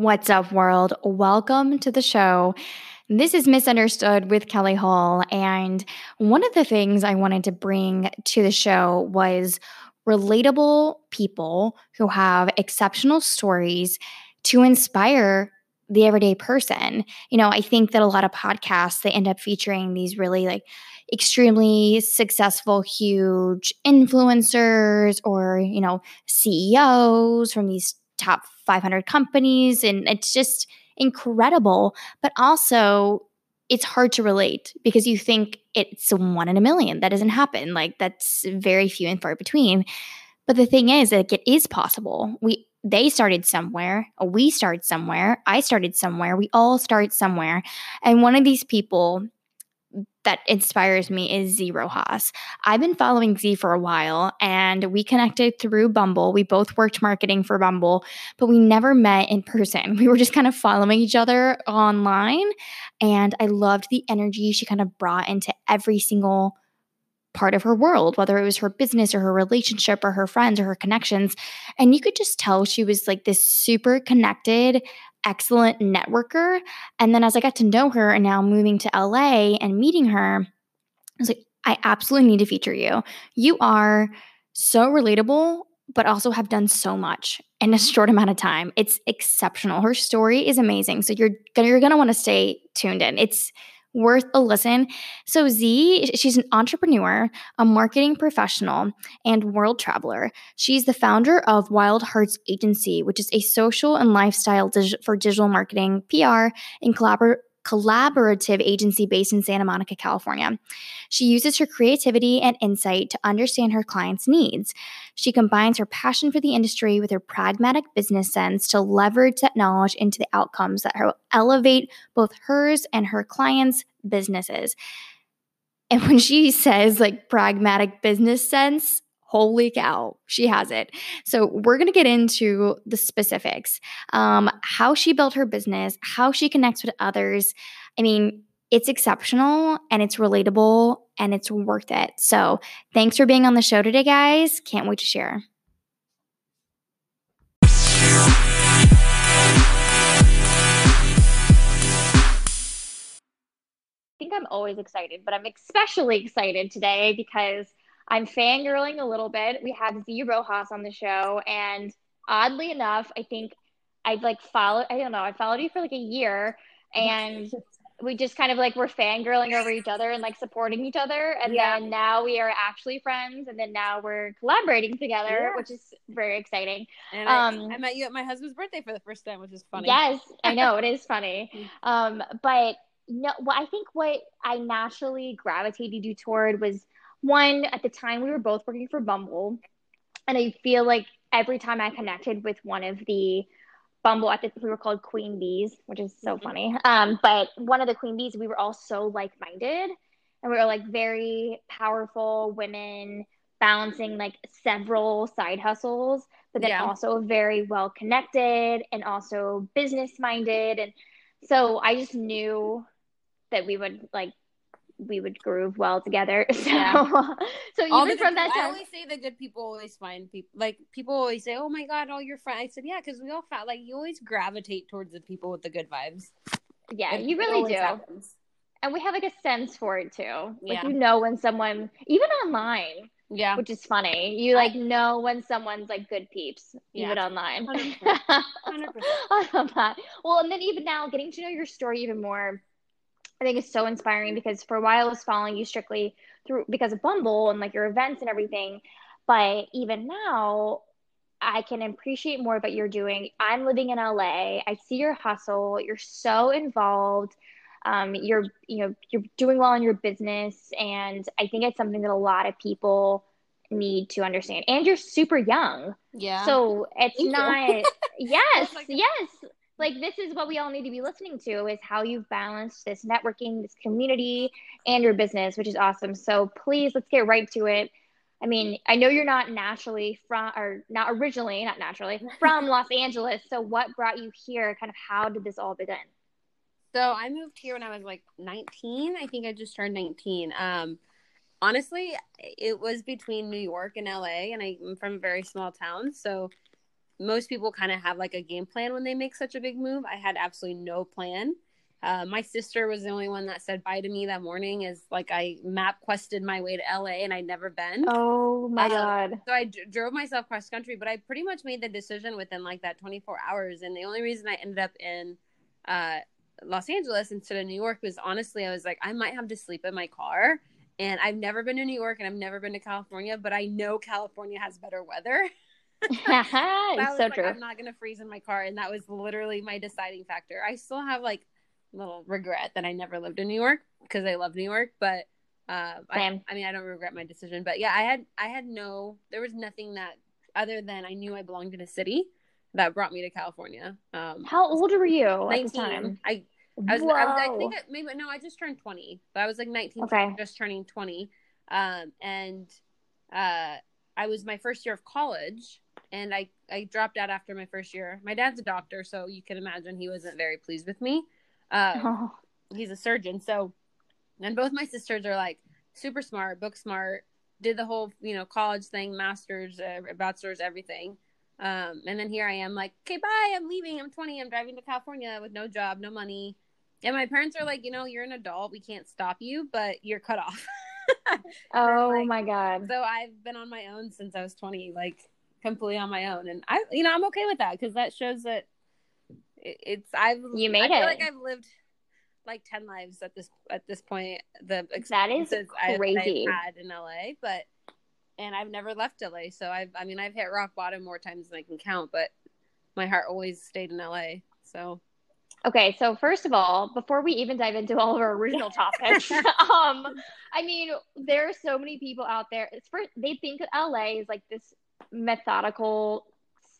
What's up, world? Welcome to the show. This is Misunderstood with Kelly Hall. And one of the things I wanted to bring to the show was relatable people who have exceptional stories to inspire the everyday person. You know, I think that a lot of podcasts they end up featuring these really like extremely successful huge influencers or, you know, CEOs from these top 500 companies and it's just incredible, but also it's hard to relate because you think it's one in a million. That doesn't happen. Like that's very few and far between. But the thing is, like it is possible. We they started somewhere, we started somewhere, I started somewhere, we all start somewhere. And one of these people that inspires me is Z Rojas. I've been following Z for a while and we connected through Bumble. We both worked marketing for Bumble, but we never met in person. We were just kind of following each other online. And I loved the energy she kind of brought into every single part of her world, whether it was her business or her relationship or her friends or her connections. And you could just tell she was like this super connected, excellent networker. And then as I got to know her and now moving to LA and meeting her, I was like, I absolutely need to feature you. You are so relatable, but also have done so much in a mm-hmm. short amount of time. It's exceptional. Her story is amazing. So you're gonna you're gonna want to stay tuned in. It's worth a listen. So, Z, she's an entrepreneur, a marketing professional, and world traveler. She's the founder of Wild Hearts Agency, which is a social and lifestyle dig- for digital marketing, PR, and collabor- collaborative agency based in Santa Monica, California. She uses her creativity and insight to understand her clients' needs. She combines her passion for the industry with her pragmatic business sense to leverage that knowledge into the outcomes that will elevate both hers and her clients' businesses. And when she says like pragmatic business sense, holy cow, she has it. So, we're going to get into the specifics um, how she built her business, how she connects with others. I mean, it's exceptional and it's relatable and it's worth it. So, thanks for being on the show today, guys. Can't wait to share. I think I'm always excited, but I'm especially excited today because I'm fangirling a little bit. We have Z Rojas on the show, and oddly enough, I think I've like followed. I don't know. I followed you for like a year, and we just kind of like we're fangirling over each other and like supporting each other, and yeah. then now we are actually friends, and then now we're collaborating together, yeah. which is very exciting. And um, I, I, met you at my husband's birthday for the first time, which is funny. Yes, I know it is funny. Um, but no, well, I think what I naturally gravitated you toward was one at the time we were both working for Bumble, and I feel like every time I connected with one of the Bumble, at the we were called Queen Bees, which is so mm-hmm. funny. Um, but one of the Queen Bees, we were all so like minded, and we were like very powerful women balancing like several side hustles, but then yeah. also very well connected and also business minded, and so I just knew that we would like we would groove well together. So, yeah. so all even from that time, I always say the good people always find people. Like people always say, "Oh my god, all your friends." I said, "Yeah," because we all found like you always gravitate towards the people with the good vibes. Yeah, you really do. Happens. And we have like a sense for it too. Like yeah. you know when someone, even online, yeah, which is funny. You like know when someone's like good peeps, yeah. even online. 100%. 100%. I love that. Well, and then even now, getting to know your story even more I think is so inspiring because for a while I was following you strictly through because of Bumble and like your events and everything. But even now, I can appreciate more what you're doing. I'm living in LA. I see your hustle. You're so involved. Um, you're you know you're doing well in your business, and I think it's something that a lot of people need to understand. And you're super young. Yeah. So it's Thank not. yes. yes like this is what we all need to be listening to is how you've balanced this networking this community and your business which is awesome. So please let's get right to it. I mean i know you're not naturally from or not originally not naturally from los angeles. So what brought you here? Kind of how did this all begin? So i moved here when i was like 19 i think i just turned 19 um honestly it was between new york and la and i'm from a very small town. So most people kind of have like a game plan when they make such a big move. I had absolutely no plan. Uh, my sister was the only one that said bye to me that morning. Is like I map quested my way to LA and I'd never been. Oh my um, god! So I d- drove myself cross country, but I pretty much made the decision within like that 24 hours. And the only reason I ended up in uh, Los Angeles instead of New York was honestly I was like I might have to sleep in my car. And I've never been to New York and I've never been to California, but I know California has better weather. it's so like, true. I'm not gonna freeze in my car, and that was literally my deciding factor. I still have like little regret that I never lived in New York because I love New York, but uh, I, I mean, I don't regret my decision. But yeah, I had I had no, there was nothing that other than I knew I belonged in a city that brought me to California. Um, How old were you 19. at the time? I I was, I, was, I think I, maybe no, I just turned twenty, but I was like nineteen, okay. just turning twenty, um, and uh, I was my first year of college, and I I dropped out after my first year. My dad's a doctor, so you can imagine he wasn't very pleased with me. Um, oh. He's a surgeon, so and both my sisters are like super smart, book smart, did the whole you know college thing, masters, uh, bachelors, everything. Um, and then here I am, like, okay, bye, I'm leaving. I'm 20. I'm driving to California with no job, no money. And my parents are like, you know, you're an adult. We can't stop you, but you're cut off. oh like, my God. So I've been on my own since I was 20, like completely on my own. And I, you know, I'm okay with that because that shows that it's, I've, you made I it. like I've lived like 10 lives at this, at this point. The that is crazy. I've, I've had in LA, but and I've never left LA. So I've, I mean, I've hit rock bottom more times than I can count, but my heart always stayed in LA. So. Okay, so first of all, before we even dive into all of our original topics, um, I mean, there are so many people out there. It's for, they think LA is like this methodical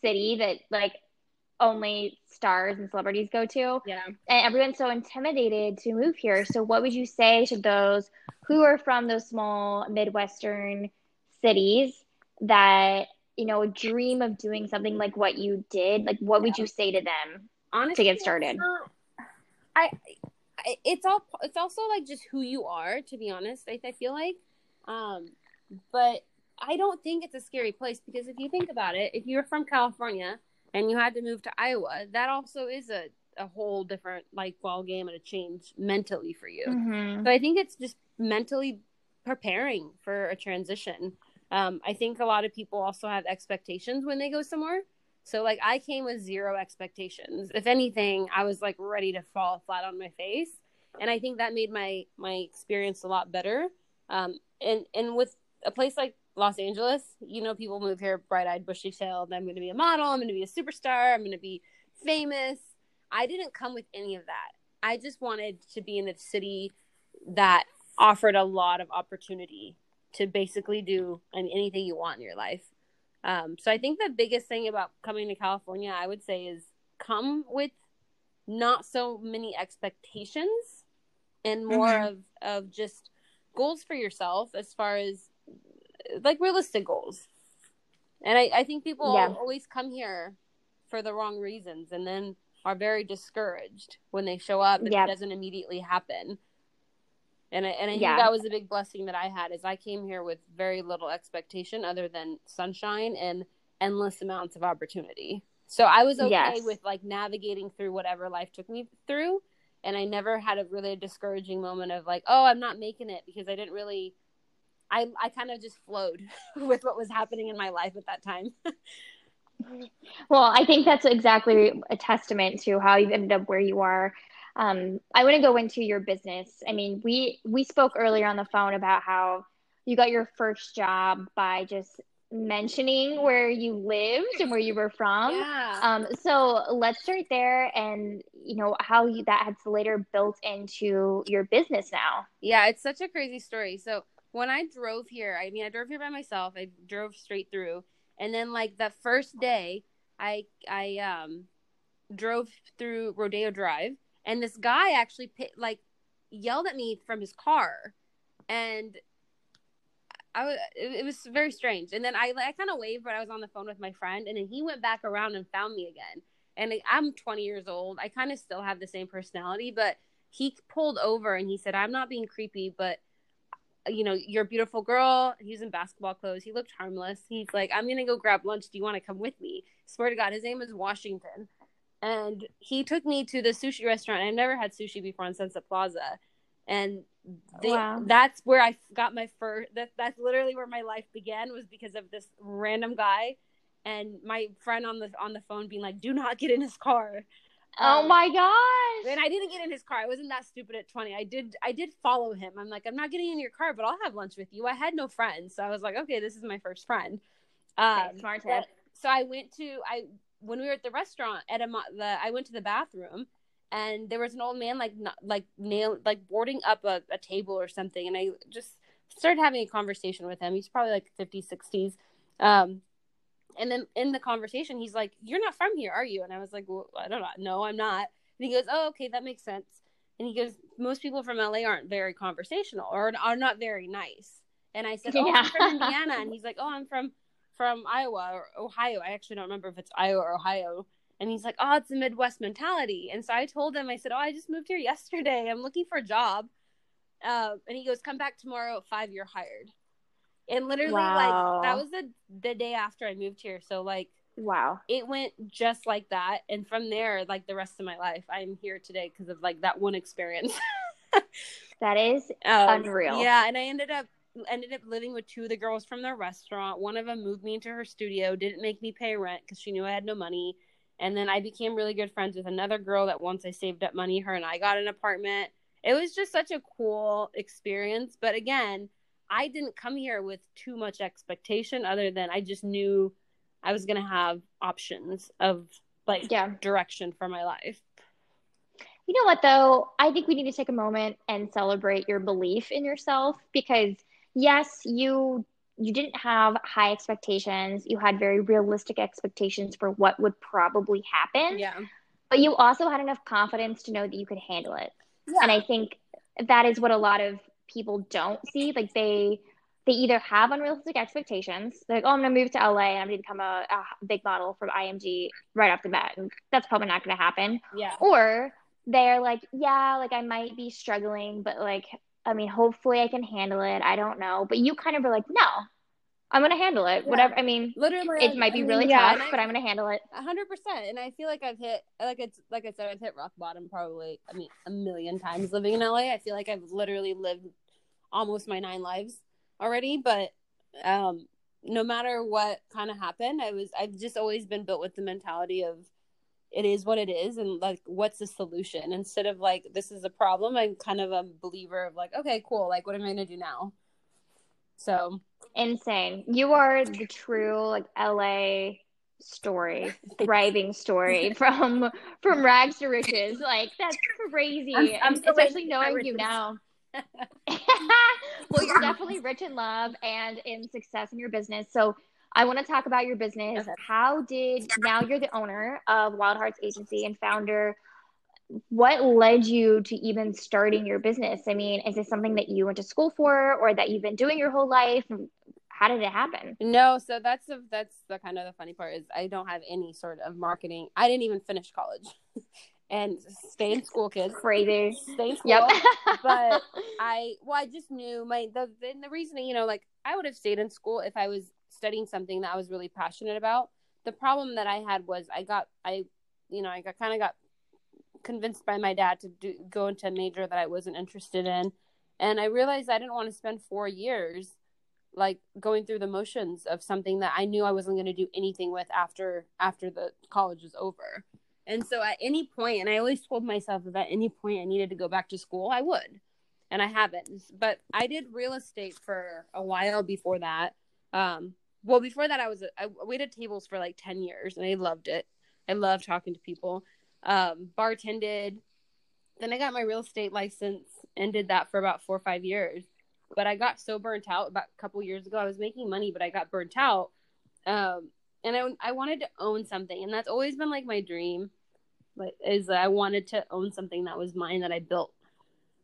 city that like only stars and celebrities go to. Yeah. And everyone's so intimidated to move here. So what would you say to those who are from those small Midwestern cities that you know dream of doing something like what you did like what would you say to them Honestly, to get started I, I it's all it's also like just who you are to be honest I, I feel like um but i don't think it's a scary place because if you think about it if you're from california and you had to move to iowa that also is a a whole different like ball game and a change mentally for you mm-hmm. so i think it's just mentally preparing for a transition um, I think a lot of people also have expectations when they go somewhere. So like I came with zero expectations. If anything, I was like ready to fall flat on my face, and I think that made my my experience a lot better. Um, and and with a place like Los Angeles, you know, people move here bright eyed, bushy tailed. I'm going to be a model. I'm going to be a superstar. I'm going to be famous. I didn't come with any of that. I just wanted to be in a city that offered a lot of opportunity to basically do anything you want in your life. Um, so I think the biggest thing about coming to California, I would say, is come with not so many expectations and more mm-hmm. of of just goals for yourself as far as like realistic goals. And I, I think people yeah. always come here for the wrong reasons and then are very discouraged when they show up and it doesn't immediately happen and I, and I yeah. think that was a big blessing that I had is I came here with very little expectation other than sunshine and endless amounts of opportunity. So I was okay yes. with like navigating through whatever life took me through, and I never had a really discouraging moment of like, oh, I'm not making it because I didn't really. I I kind of just flowed with what was happening in my life at that time. well, I think that's exactly a testament to how you've ended up where you are um, I want to go into your business. I mean, we we spoke earlier on the phone about how you got your first job by just mentioning where you lived and where you were from. Yeah. Um, so let's start there, and you know how you, that has later built into your business now. Yeah, it's such a crazy story. So when I drove here, I mean, I drove here by myself. I drove straight through, and then like the first day, I I um drove through Rodeo Drive and this guy actually pit, like yelled at me from his car and I was, it, was very strange. And then I, I kind of waved, but I was on the phone with my friend, and then he went back around and found me again. And I'm 20 years old. I kind of still have the same personality, but he pulled over and he said, "I'm not being creepy, but you know, you're a beautiful girl. He's in basketball clothes. He looked harmless. He's like, I'm gonna go grab lunch. Do you want to come with me? Swear to God, his name is Washington, and he took me to the sushi restaurant. I've never had sushi before on Sunset Plaza, and oh, they, wow. that's where I got my first. That that's literally where my life began. Was because of this random guy, and my friend on the on the phone being like, "Do not get in his car." Oh um, my gosh! And I didn't get in his car. I wasn't that stupid at twenty. I did. I did follow him. I'm like, I'm not getting in your car, but I'll have lunch with you. I had no friends, so I was like, okay, this is my first friend. Um, okay, smart tip. So I went to I when we were at the restaurant at a, the I went to the bathroom and there was an old man like not, like nail like boarding up a, a table or something and I just started having a conversation with him. He's probably like 50s, 60s. Um, and then in the conversation, he's like, "You're not from here, are you?" And I was like, "Well, I don't know. No, I'm not." And he goes, "Oh, okay, that makes sense." And he goes, "Most people from LA aren't very conversational or are not very nice." And I said, "Oh, yeah. I'm from Indiana." And he's like, "Oh, I'm from from Iowa or Ohio. I actually don't remember if it's Iowa or Ohio." And he's like, "Oh, it's a Midwest mentality." And so I told him, I said, "Oh, I just moved here yesterday. I'm looking for a job." Uh, and he goes, "Come back tomorrow at five. You're hired." And literally, wow. like that was the the day after I moved here. So like, wow, it went just like that. And from there, like the rest of my life, I'm here today because of like that one experience. that is um, unreal. Yeah, and I ended up ended up living with two of the girls from the restaurant. One of them moved me into her studio, didn't make me pay rent because she knew I had no money. And then I became really good friends with another girl that once I saved up money, her and I got an apartment. It was just such a cool experience. But again, I didn't come here with too much expectation other than I just knew I was going to have options of like yeah. direction for my life. You know what though? I think we need to take a moment and celebrate your belief in yourself because yes, you you didn't have high expectations. You had very realistic expectations for what would probably happen. Yeah. But you also had enough confidence to know that you could handle it. Yeah. And I think that is what a lot of people don't see. Like they they either have unrealistic expectations. They're like, oh, I'm gonna move to LA and I'm gonna become a, a big model from IMG right off the bat, and that's probably not gonna happen. Yeah. Or they're like, yeah, like I might be struggling, but like, I mean, hopefully I can handle it. I don't know. But you kind of were like, no, I'm gonna handle it. Yeah. Whatever. I mean, literally, it might be I mean, really yeah, tough, but I'm gonna handle it. hundred percent. And I feel like I've hit, like it's, like I said, I've hit rock bottom probably. I mean, a million times living in LA. I feel like I've literally lived almost my nine lives already. But um, no matter what kind of happened, I was, I've just always been built with the mentality of it is what it is, and like, what's the solution? Instead of like, this is a problem. I'm kind of a believer of like, okay, cool. Like, what am I gonna do now? So insane. You are the true like LA story, thriving story from from rags to riches. Like that's crazy. I'm, I'm especially knowing you now. well, you're definitely rich in love and in success in your business. So I want to talk about your business. Okay. How did now you're the owner of Wild Hearts Agency and founder what led you to even starting your business? I mean, is this something that you went to school for or that you've been doing your whole life? How did it happen? No, so that's the that's the kind of the funny part is I don't have any sort of marketing. I didn't even finish college. and stay in school, kids. Crazy. Stay in school. Yep. but I well, I just knew my the the reason you know, like I would have stayed in school if I was studying something that I was really passionate about. The problem that I had was I got I you know, I got kind of got convinced by my dad to do, go into a major that I wasn't interested in. And I realized I didn't want to spend four years like going through the motions of something that I knew I wasn't going to do anything with after after the college was over. And so at any point, and I always told myself that at any point I needed to go back to school, I would. And I haven't. But I did real estate for a while before that. Um, well, before that, I was I waited tables for like ten years, and I loved it. I love talking to people um, bartended. Then I got my real estate license and did that for about four or five years. But I got so burnt out about a couple years ago. I was making money, but I got burnt out. Um, and I, I wanted to own something. And that's always been like my dream like, is that I wanted to own something that was mine that I built.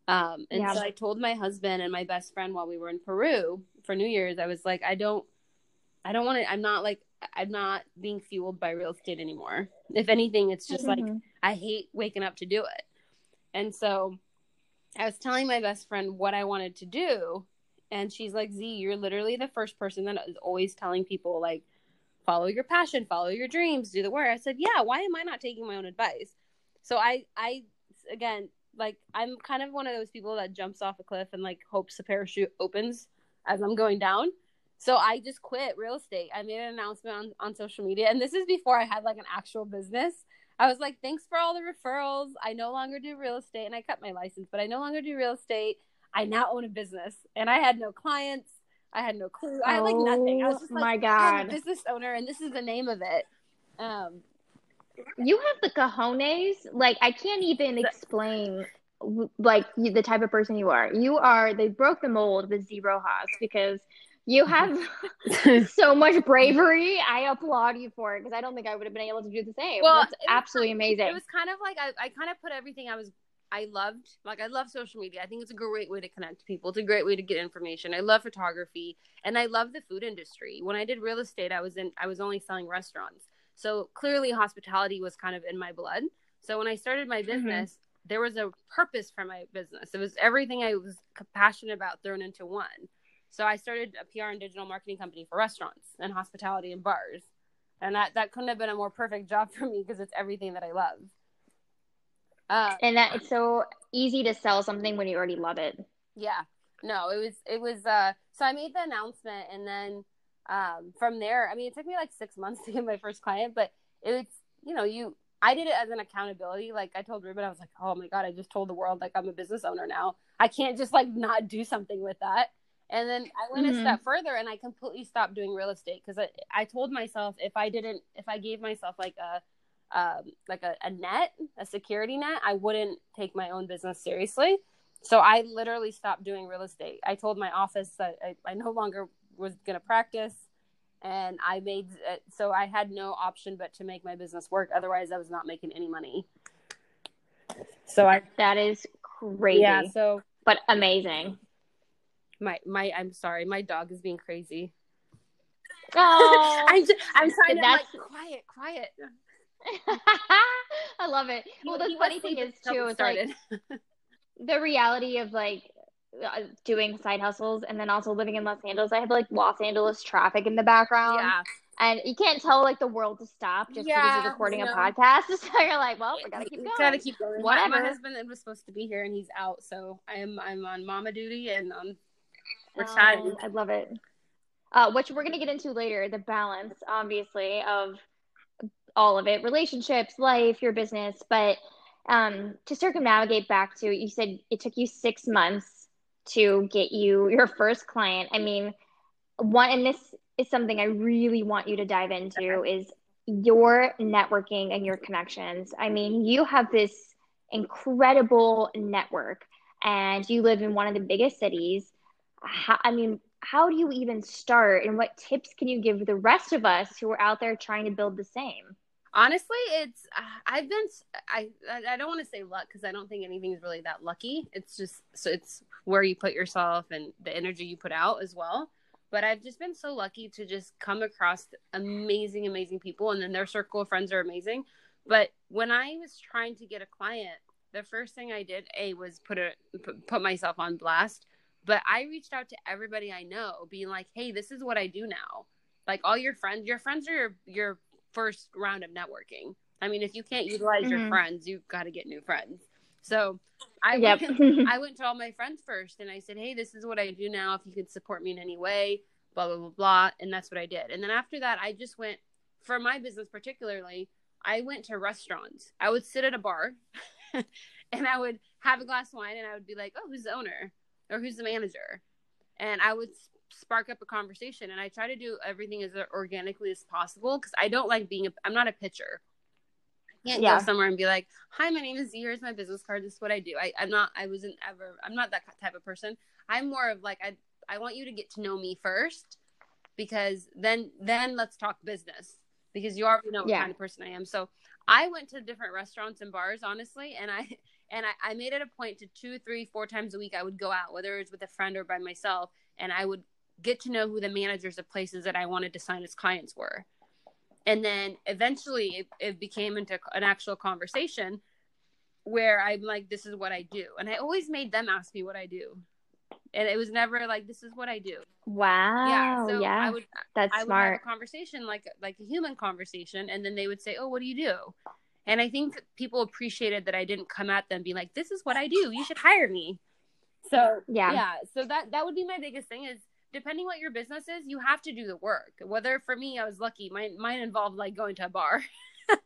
Um, and yeah. so I told my husband and my best friend while we were in Peru for New Year's, I was like, I don't, I don't want to, I'm not like, I'm not being fueled by real estate anymore. If anything, it's just mm-hmm. like I hate waking up to do it. And so I was telling my best friend what I wanted to do. And she's like, Z, you're literally the first person that is always telling people, like, follow your passion, follow your dreams, do the work. I said, yeah, why am I not taking my own advice? So I, I, again, like, I'm kind of one of those people that jumps off a cliff and like hopes the parachute opens as I'm going down. So I just quit real estate. I made an announcement on, on social media. And this is before I had like an actual business. I was like, thanks for all the referrals. I no longer do real estate and I cut my license, but I no longer do real estate. I now own a business and I had no clients. I had no clue. I had like nothing. I was just like, my God. I'm a business owner and this is the name of it. Um, you have the cojones. Like, I can't even explain like the type of person you are. You are, they broke the mold with Z Rojas because you have so much bravery. I applaud you for it because I don't think I would have been able to do the same. Well, That's absolutely amazing. It was kind of like I, I kind of put everything I was I loved like I love social media. I think it's a great way to connect to people. It's a great way to get information. I love photography and I love the food industry. When I did real estate, I was in I was only selling restaurants. So clearly hospitality was kind of in my blood. So when I started my mm-hmm. business, mm-hmm. there was a purpose for my business. It was everything I was passionate about thrown into one. So I started a PR and digital marketing company for restaurants and hospitality and bars. And that, that couldn't have been a more perfect job for me because it's everything that I love. Uh, and that it's so easy to sell something when you already love it. Yeah. No, it was, it was, uh, so I made the announcement and then, um, from there, I mean, it took me like six months to get my first client, but it was, you know, you, I did it as an accountability. Like I told Ruben, I was like, oh my God, I just told the world like I'm a business owner now. I can't just like not do something with that. And then I went mm-hmm. a step further and I completely stopped doing real estate because I, I told myself if I didn't, if I gave myself like a, um, like a, a net, a security net, I wouldn't take my own business seriously. So I literally stopped doing real estate. I told my office that I, I no longer was going to practice and I made it, so I had no option but to make my business work. Otherwise, I was not making any money. So I that is crazy. Yeah. So, but amazing. My my I'm sorry, my dog is being crazy. Oh, I'm just, I'm trying to like quiet, quiet. I love it. Well, the funny thing is too, it's like the reality of like uh, doing side hustles and then also living in Los Angeles. I have like Los Angeles traffic in the background. Yeah. And you can't tell like the world to stop just yeah, because you're recording a podcast. So you're like, well, we gotta keep going. Gotta keep going. Whatever. My, my husband was supposed to be here and he's out, so I'm I'm on mama duty and on we're chatting. I love it. Uh, which we're gonna get into later. The balance, obviously, of all of it: relationships, life, your business. But um, to circumnavigate back to, you said it took you six months to get you your first client. I mean, one, and this is something I really want you to dive into is your networking and your connections. I mean, you have this incredible network and you live in one of the biggest cities how, I mean, how do you even start and what tips can you give the rest of us who are out there trying to build the same? Honestly, it's uh, I've been I I don't want to say luck because I don't think anything is really that lucky. It's just so it's where you put yourself and the energy you put out as well. But I've just been so lucky to just come across amazing, amazing people, and then their circle of friends are amazing. But when I was trying to get a client, the first thing I did a was put a put myself on blast but I reached out to everybody I know, being like, "Hey, this is what I do now." Like all your friends, your friends are your your first round of networking. I mean, if you can't utilize mm-hmm. your friends, you've got to get new friends. So I yep. went, I went to all my friends first, and I said, "Hey, this is what I do now. If you could support me in any way, blah blah blah blah." And that's what I did. And then after that, I just went for my business particularly. I went to restaurants. I would sit at a bar, and I would have a glass of wine, and I would be like, "Oh, who's the owner?" Or who's the manager. And i would spark up a conversation and i try to do everything as organically as possible because i don't like being a i'm not a pitcher. I can't yeah. go somewhere and be like hi my name is z here's my business card. This is what i do. I, i'm not i wasn't ever i'm not that type of person. I'm more of like i i want you to get to know me first because then then let's talk business because you already know what yeah. kind of person i am. So i went to different restaurants and bars honestly and i and I, I made it a point to two, three, four times a week I would go out, whether it was with a friend or by myself, and I would get to know who the managers of places that I wanted to sign as clients were. And then eventually it, it became into an actual conversation where I'm like, this is what I do. And I always made them ask me what I do. and it was never like this is what I do. Wow. Yeah. So yeah. I would that's I smart. have a conversation like like a human conversation, and then they would say, "Oh, what do you do?" And I think people appreciated that I didn't come at them being like, "This is what I do. You should hire me." So yeah, yeah. So that that would be my biggest thing is depending what your business is, you have to do the work. Whether for me, I was lucky. Mine mine involved like going to a bar, but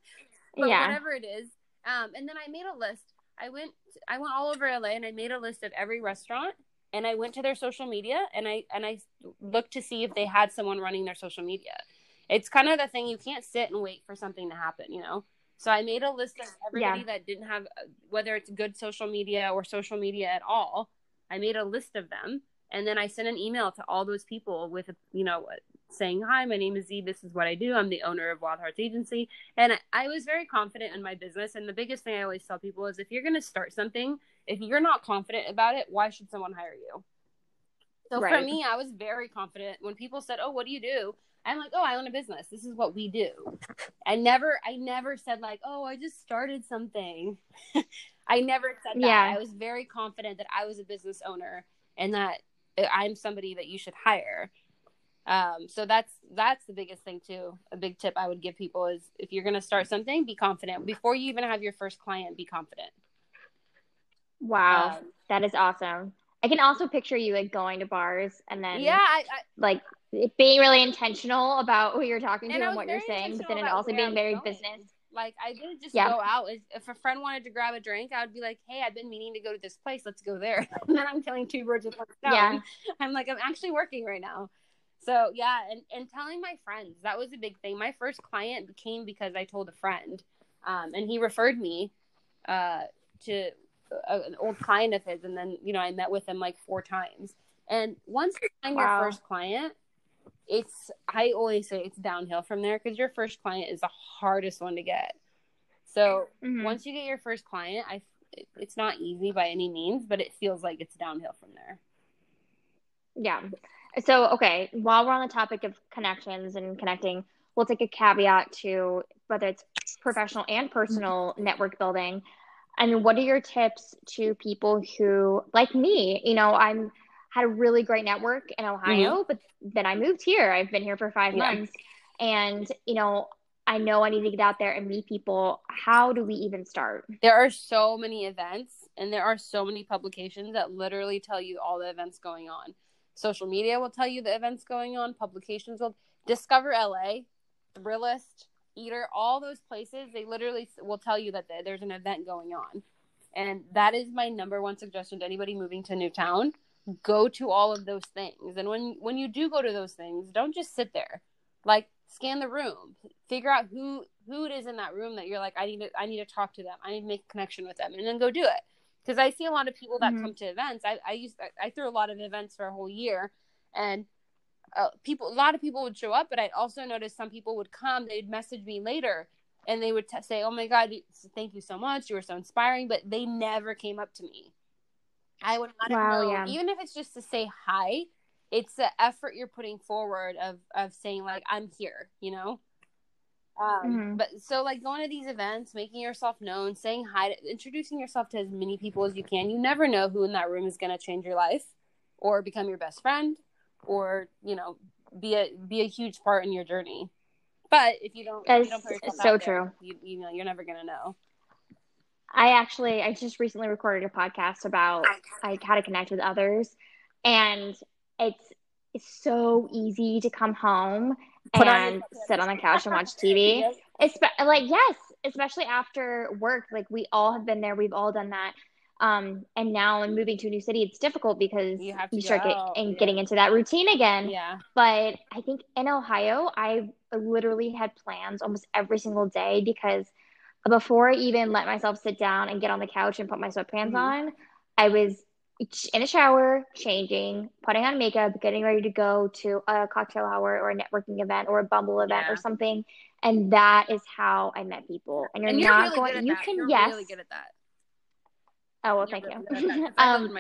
yeah. whatever it is. Um, and then I made a list. I went I went all over LA and I made a list of every restaurant and I went to their social media and I and I looked to see if they had someone running their social media. It's kind of the thing you can't sit and wait for something to happen, you know. So I made a list of everybody yeah. that didn't have whether it's good social media or social media at all. I made a list of them and then I sent an email to all those people with you know saying, Hi, my name is Z. This is what I do. I'm the owner of Wild Hearts Agency. And I, was very confident in my business. And the biggest thing I always tell people is if you're going to start something, if you're not confident about it, why should someone hire you? So right. for me, I was very confident when people said, Oh, what do you do? I'm like, oh, I own a business. This is what we do. I never, I never said like, oh, I just started something. I never said that. Yeah. I was very confident that I was a business owner and that I'm somebody that you should hire. Um, so that's that's the biggest thing too. A big tip I would give people is if you're going to start something, be confident before you even have your first client. Be confident. Wow, um, that is awesome. I can also picture you like going to bars and then yeah, I, I, like being really intentional about who you're talking to and, and what you're saying, but then it also being very going. business. Like I didn't just go out. If a friend wanted to grab a drink, I would be like, "Hey, I've been meaning to go to this place. Let's go there." and then I'm killing two birds with one stone. Yeah. I'm like, I'm actually working right now. So yeah, and and telling my friends that was a big thing. My first client came because I told a friend, um, and he referred me uh, to a, an old client of his, and then you know I met with him like four times. And once you find wow. your first client, it's I always say it's downhill from there because your first client is the hardest one to get. So mm-hmm. once you get your first client, I it's not easy by any means, but it feels like it's downhill from there. Yeah. So, okay, while we're on the topic of connections and connecting, we'll take a caveat to whether it's professional and personal network building. And what are your tips to people who, like me, you know, I'm had a really great network in Ohio, mm-hmm. but then I moved here. I've been here for five yeah. months, and you know, I know I need to get out there and meet people. How do we even start? There are so many events, and there are so many publications that literally tell you all the events going on. Social media will tell you the events going on. Publications will discover LA, Thrillist, Eater, all those places. They literally will tell you that there's an event going on, and that is my number one suggestion to anybody moving to a new town. Go to all of those things, and when when you do go to those things, don't just sit there. Like scan the room, figure out who who it is in that room that you're like, I need to I need to talk to them. I need to make a connection with them, and then go do it because I see a lot of people that mm-hmm. come to events. I, I used I, I threw a lot of events for a whole year, and uh, people a lot of people would show up, but I'd also noticed some people would come. They'd message me later, and they would t- say, "Oh my God, thank you so much. You were so inspiring," but they never came up to me. I would not wow, know, yeah. even if it's just to say hi. It's the effort you're putting forward of of saying like I'm here, you know. Um, mm-hmm. But so, like going to these events, making yourself known, saying hi, introducing yourself to as many people as you can. You never know who in that room is going to change your life, or become your best friend, or you know, be a be a huge part in your journey. But if you don't, if you don't so out true. you, you know, you're never going to know. I actually, I just recently recorded a podcast about like how to connect with others, and it's it's so easy to come home Put and sit on the couch and watch TV. It's like yes, especially after work. Like we all have been there. We've all done that. Um, and now in moving to a new city, it's difficult because you, you start get, and yeah. getting into that routine again. Yeah. But I think in Ohio, I literally had plans almost every single day because before I even let myself sit down and get on the couch and put my sweatpants mm-hmm. on, I was in a shower, changing, putting on makeup, getting ready to go to a cocktail hour or a networking event or a Bumble event yeah. or something. And that is how I met people. And you're, and you're not really going. You that. can you're yes. Really good at that. Oh well, thank you're thank really you. um,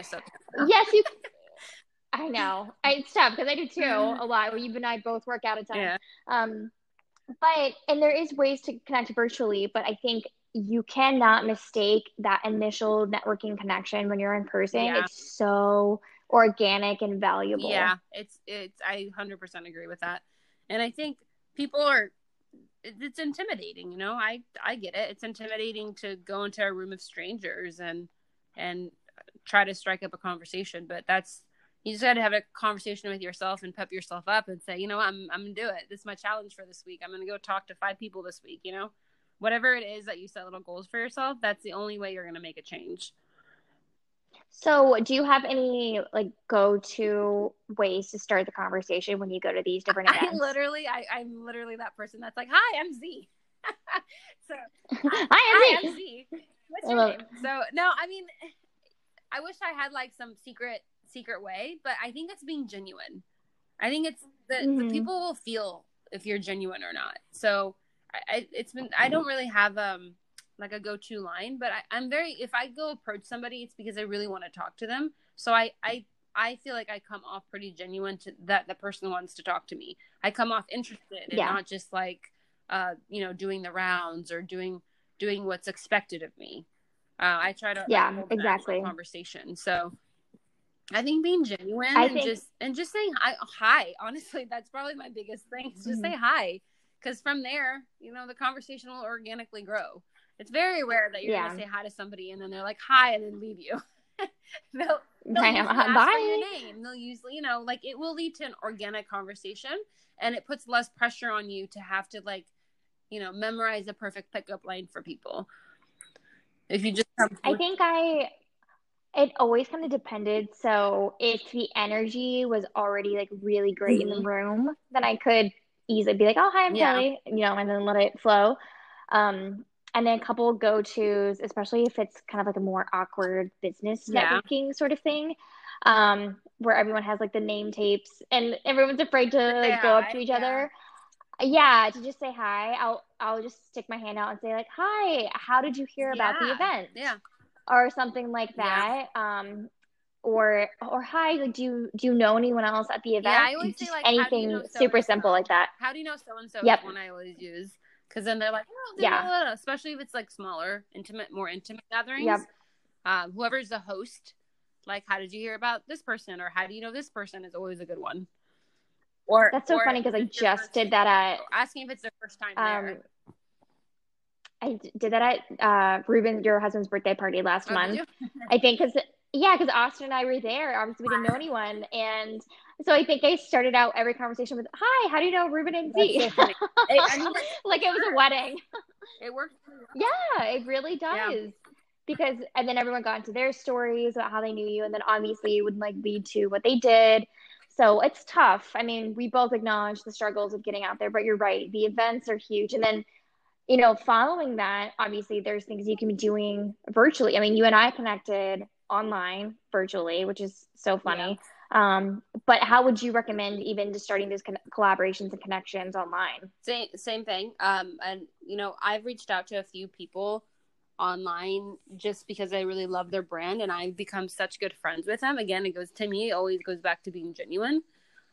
yes, you. I know. I, it's tough because I do too a lot. Well, You and I both work out a ton. Yeah. Um, but and there is ways to connect virtually, but I think you cannot mistake that initial networking connection when you're in person. Yeah. It's so organic and valuable. Yeah, it's it's I 100% agree with that. And I think people are it's intimidating, you know. I I get it. It's intimidating to go into a room of strangers and and try to strike up a conversation, but that's you just got to have a conversation with yourself and pep yourself up and say, you know, I'm I'm gonna do it. This is my challenge for this week. I'm gonna go talk to five people this week. You know, whatever it is that you set little goals for yourself, that's the only way you're gonna make a change. So, do you have any like go-to ways to start the conversation when you go to these different events? I literally, I, I'm literally that person that's like, "Hi, I'm Z." so, hi, hi, I'm Z. What's your name? So, no, I mean, I wish I had like some secret secret way, but I think it's being genuine. I think it's that mm-hmm. the people will feel if you're genuine or not. So, I, I, it's been I don't really have um like a go-to line but I, i'm very if i go approach somebody it's because i really want to talk to them so i i i feel like i come off pretty genuine to that the person wants to talk to me i come off interested and yeah. not just like uh you know doing the rounds or doing doing what's expected of me uh i try to yeah exactly conversation so I think being genuine I and think... just and just saying hi, hi. Honestly, that's probably my biggest thing. Just mm-hmm. say hi, because from there, you know, the conversation will organically grow. It's very rare that you're yeah. gonna say hi to somebody and then they're like hi and then leave you. they'll, they'll ask Bye. your name. They'll usually, you know, like it will lead to an organic conversation and it puts less pressure on you to have to like, you know, memorize a perfect pickup line for people. If you just I think I it always kind of depended. So if the energy was already like really great mm-hmm. in the mm-hmm. room, then I could easily be like, "Oh, hi, I'm yeah. Kelly," you know, and then let it flow. Um, and then a couple go tos, especially if it's kind of like a more awkward business networking yeah. sort of thing, um, where everyone has like the name tapes and everyone's afraid to like go up to each yeah. other. Yeah, to just say hi. I'll I'll just stick my hand out and say like, "Hi, how did you hear yeah. about the event?" Yeah, or something like that. Um, or or hi, like, do you do you know anyone else at the event? Yeah, I always say like anything you know super simple like that. How do you know so and so? Yep. One I always use because then they're like, oh, yeah, blah, blah. especially if it's like smaller, intimate, more intimate gatherings. Yep. Um, whoever's the host, like, how did you hear about this person, or how do you know this person is always a good one. Or that's so or funny because I just did that at asking if it's their first time um, there. I did that at uh, Ruben, your husband's birthday party last oh, month. I think because yeah, because Austin and I were there. Obviously, we didn't know anyone, and so I think I started out every conversation with, "Hi, how do you know Ruben and Z?" So I mean, like it was a wedding. It works. Yeah, it really does. Yeah. Because and then everyone got into their stories about how they knew you, and then obviously it would like lead to what they did. So it's tough. I mean, we both acknowledge the struggles of getting out there, but you're right. The events are huge, and then you know, following that, obviously there's things you can be doing virtually. I mean, you and I connected online virtually, which is so funny. Yeah. Um, but how would you recommend even just starting those con- collaborations and connections online? Same same thing. Um, and you know, I've reached out to a few people online just because I really love their brand and I've become such good friends with them. Again, it goes to me, it always goes back to being genuine.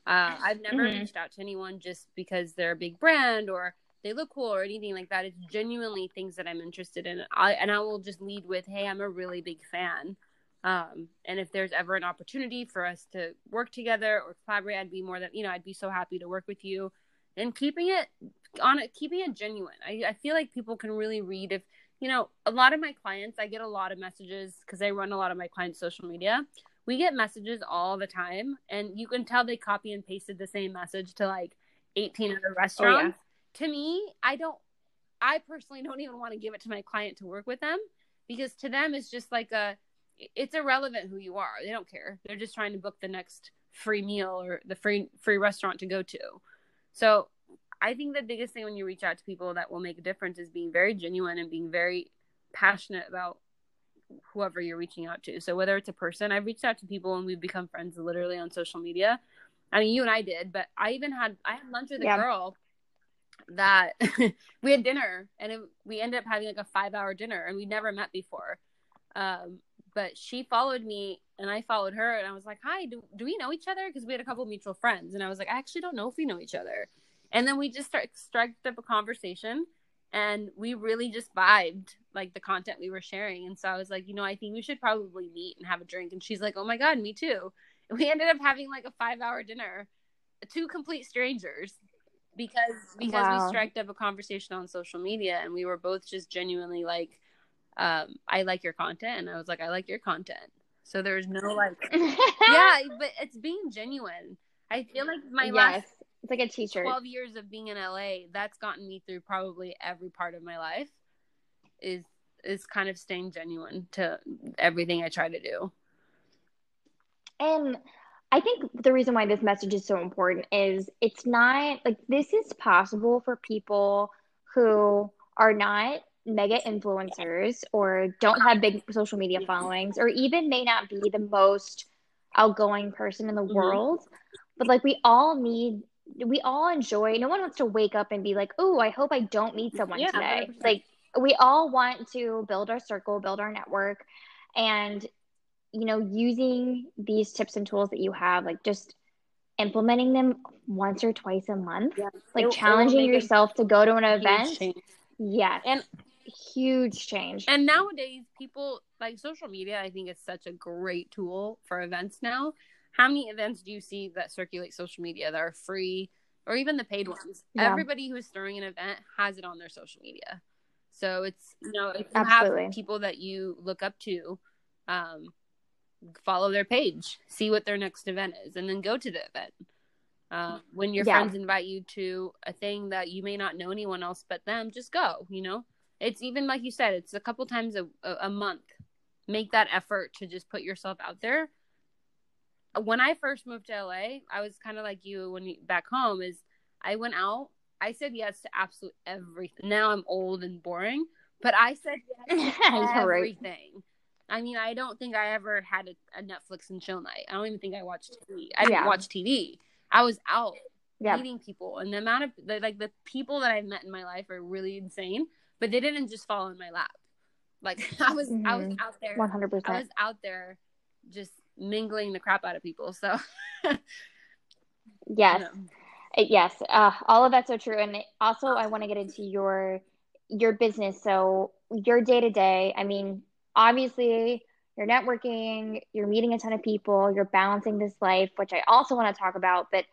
Uh, I've never mm-hmm. reached out to anyone just because they're a big brand or they look cool or anything like that. It's genuinely things that I'm interested in. I, and I will just lead with, "Hey, I'm a really big fan." Um, and if there's ever an opportunity for us to work together or collaborate, I'd be more than you know, I'd be so happy to work with you. And keeping it on it, keeping it genuine. I, I feel like people can really read if you know a lot of my clients. I get a lot of messages because I run a lot of my clients' social media. We get messages all the time, and you can tell they copy and pasted the same message to like 18 other restaurants. Oh, yeah. To me, I don't. I personally don't even want to give it to my client to work with them because to them it's just like a it's irrelevant who you are. They don't care. They're just trying to book the next free meal or the free free restaurant to go to. So I think the biggest thing when you reach out to people that will make a difference is being very genuine and being very passionate about whoever you're reaching out to. So whether it's a person, I've reached out to people and we've become friends literally on social media. I mean, you and I did, but I even had I had lunch with a yeah. girl that we had dinner and it, we ended up having like a five hour dinner and we never met before. Um, but she followed me and I followed her and I was like, "Hi, do, do we know each other?" Because we had a couple mutual friends and I was like, "I actually don't know if we know each other." And then we just start struck up a conversation and we really just vibed like the content we were sharing. And so I was like, "You know, I think we should probably meet and have a drink." And she's like, "Oh my god, me too." We ended up having like a five hour dinner, two complete strangers, because because wow. we struck up a conversation on social media, and we were both just genuinely like, um, "I like your content," and I was like, "I like your content." So there's no like, yeah, but it's being genuine. I feel like my yes. last it's like a teacher. 12 years of being in LA, that's gotten me through probably every part of my life is is kind of staying genuine to everything I try to do. And I think the reason why this message is so important is it's not like this is possible for people who are not mega influencers or don't have big social media followings or even may not be the most outgoing person in the mm-hmm. world. But like we all need we all enjoy no one wants to wake up and be like, "Oh, I hope I don't meet someone yeah, today." 100%. Like we all want to build our circle, build our network and you know, using these tips and tools that you have, like just implementing them once or twice a month, yeah. like it, challenging it yourself to go to an event. Change. Yes. And huge change. And nowadays, people like social media, I think is such a great tool for events now. How many events do you see that circulate social media that are free or even the paid ones? Yeah. Everybody who's throwing an event has it on their social media. So it's, you know, if you Absolutely. have people that you look up to, um, follow their page, see what their next event is, and then go to the event. Uh, when your yeah. friends invite you to a thing that you may not know anyone else but them, just go. You know, it's even like you said, it's a couple times a, a month. Make that effort to just put yourself out there. When I first moved to LA, I was kind of like you when you back home. Is I went out, I said yes to absolute everything. Now I'm old and boring, but I said yes to everything. I mean, I don't think I ever had a, a Netflix and chill night. I don't even think I watched TV. I didn't watch TV. I was out yeah. meeting people, and the amount of the, like the people that I've met in my life are really insane. But they didn't just fall in my lap. Like I was, mm-hmm. I was out there. One hundred percent. I was out there, just mingling the crap out of people. So. yes, yes, uh, all of that's so true. And also, I want to get into your your business. So your day to day. I mean, obviously you're networking, you're meeting a ton of people, you're balancing this life, which I also want to talk about, but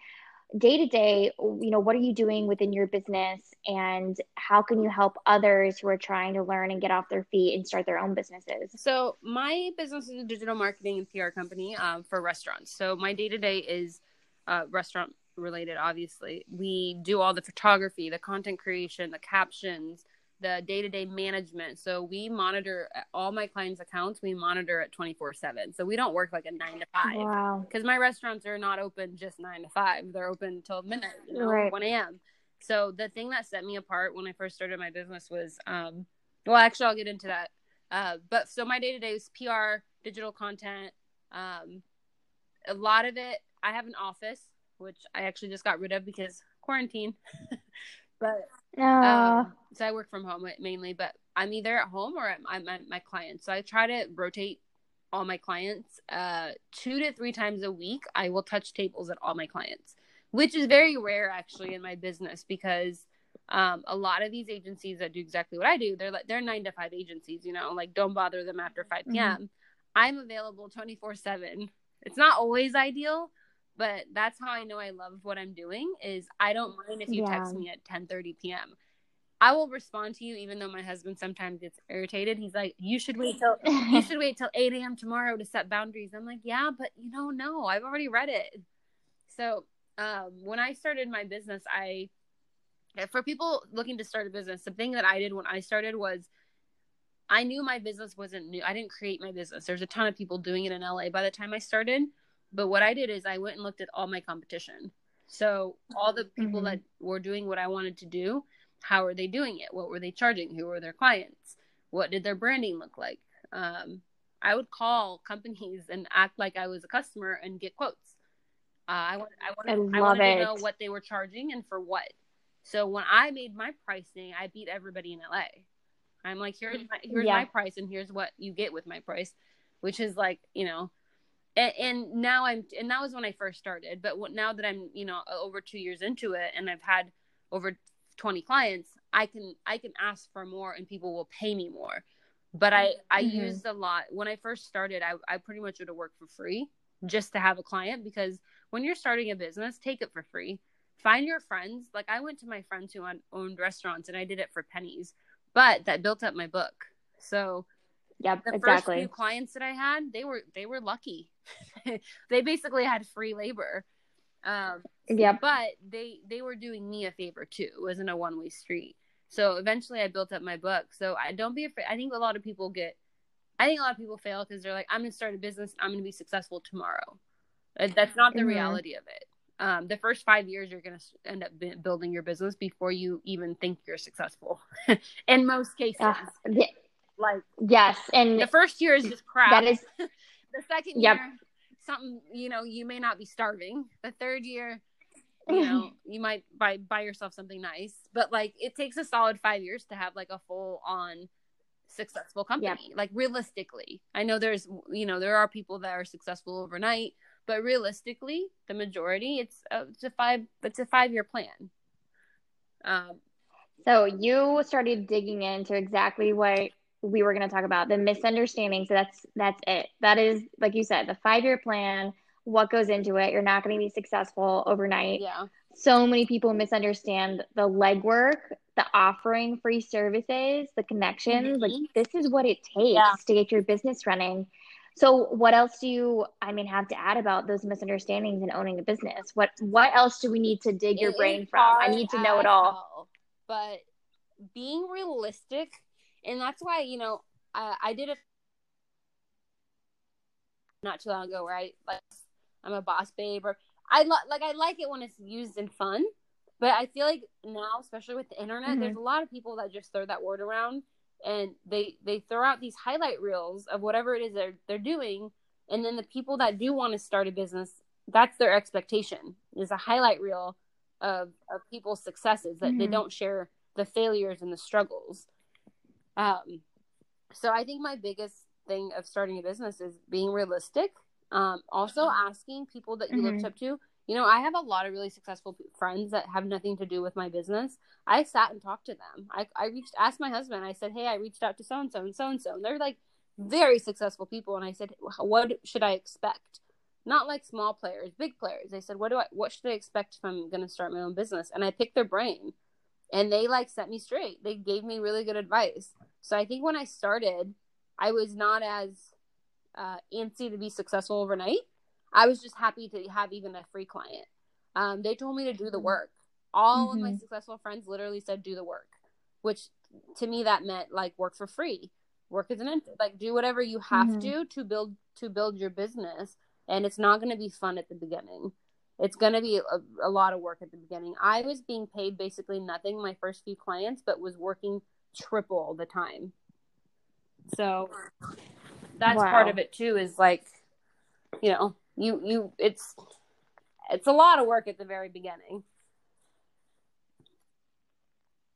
day to day, you know, what are you doing within your business and how can you help others who are trying to learn and get off their feet and start their own businesses? So, my business is a digital marketing and PR company um, for restaurants. So, my day to day is uh, restaurant related, obviously. We do all the photography, the content creation, the captions, the day-to-day management. So we monitor all my clients accounts we monitor at 24 7 so we don't work like a 9 to 5 wow. Because my restaurants are not open just 9 to 5 they're open till midnight you know right. 1 a.m so the thing that set me apart when i first started my business was um well actually i'll get into that. Uh but so my day-to-day is pr digital content um a lot of it i have an office which i actually just got rid of because quarantine. But um, so I work from home mainly, but I'm either at home or I'm at my clients. So I try to rotate all my clients. Uh, two to three times a week, I will touch tables at all my clients, which is very rare actually in my business because um, a lot of these agencies that do exactly what I do, they're like they're nine to five agencies. You know, like don't bother them after five p.m. Mm-hmm. I'm available twenty four seven. It's not always ideal, but that's how I know I love what I'm doing is I don't mind if you yeah. text me at 10 30 p.m. I will respond to you even though my husband sometimes gets irritated. He's like, You should wait till you should wait till 8 a.m. tomorrow to set boundaries. I'm like, Yeah, but you know, no, I've already read it. So um, when I started my business, I for people looking to start a business, the thing that I did when I started was I knew my business wasn't new. I didn't create my business. There's a ton of people doing it in LA by the time I started. But what I did is I went and looked at all my competition. So all the people mm-hmm. that were doing what I wanted to do, how are they doing it? What were they charging? Who were their clients? What did their branding look like? Um, I would call companies and act like I was a customer and get quotes. Uh, I, want, I wanted, I, I wanted to know what they were charging and for what. So when I made my pricing, I beat everybody in LA. I'm like, here's my, here's yeah. my price and here's what you get with my price, which is like, you know, and, and now I'm and that was when I first started. But what, now that I'm you know over two years into it and I've had over 20 clients, I can I can ask for more and people will pay me more. But I I mm-hmm. used a lot when I first started. I I pretty much would have worked for free just to have a client because when you're starting a business, take it for free. Find your friends. Like I went to my friends who owned restaurants and I did it for pennies, but that built up my book. So Yep, the exactly. first few clients that I had, they were they were lucky. they basically had free labor. Um, yep. But they they were doing me a favor too. It wasn't a one way street. So eventually, I built up my book. So I don't be afraid. I think a lot of people get. I think a lot of people fail because they're like, I'm going to start a business. I'm going to be successful tomorrow. That's not the mm-hmm. reality of it. Um, the first five years, you're going to end up building your business before you even think you're successful. In most cases, uh, yeah. Like yes, and the first year is just crap. That is the second yep. year. Something you know, you may not be starving. The third year, you know, you might buy buy yourself something nice. But like, it takes a solid five years to have like a full on successful company. Yep. Like realistically, I know there's you know there are people that are successful overnight but realistically the majority it's a, it's a five it's a five year plan um, so you started digging into exactly what we were going to talk about the misunderstanding so that's that's it that is like you said the five year plan what goes into it you're not going to be successful overnight yeah so many people misunderstand the legwork the offering free services the connections mm-hmm. like this is what it takes yeah. to get your business running so what else do you I mean have to add about those misunderstandings and owning a business? What what else do we need to dig your brain from? I need to know it all. Hell, but being realistic and that's why, you know, I, I did a not too long ago where I like I'm a boss babe or I lo- like I like it when it's used in fun, but I feel like now, especially with the internet, mm-hmm. there's a lot of people that just throw that word around and they they throw out these highlight reels of whatever it is they're they're doing and then the people that do want to start a business that's their expectation is a highlight reel of of people's successes that mm-hmm. they don't share the failures and the struggles um so i think my biggest thing of starting a business is being realistic um also asking people that you mm-hmm. looked up to you know, I have a lot of really successful friends that have nothing to do with my business. I sat and talked to them. I, I reached, asked my husband, I said, Hey, I reached out to so and so and so and so. And they're like very successful people. And I said, What should I expect? Not like small players, big players. They said, What do I, what should I expect if I'm going to start my own business? And I picked their brain and they like set me straight. They gave me really good advice. So I think when I started, I was not as uh, antsy to be successful overnight I was just happy to have even a free client. Um, they told me to do the mm-hmm. work. All mm-hmm. of my mm-hmm. successful friends literally said, do the work, which to me that meant like work for free, work as an intern, like do whatever you have mm-hmm. to to build to build your business. And it's not going to be fun at the beginning. It's going to be a, a lot of work at the beginning. I was being paid basically nothing my first few clients, but was working triple the time. So that's wow. part of it too. Is like, you know, you you it's it's a lot of work at the very beginning.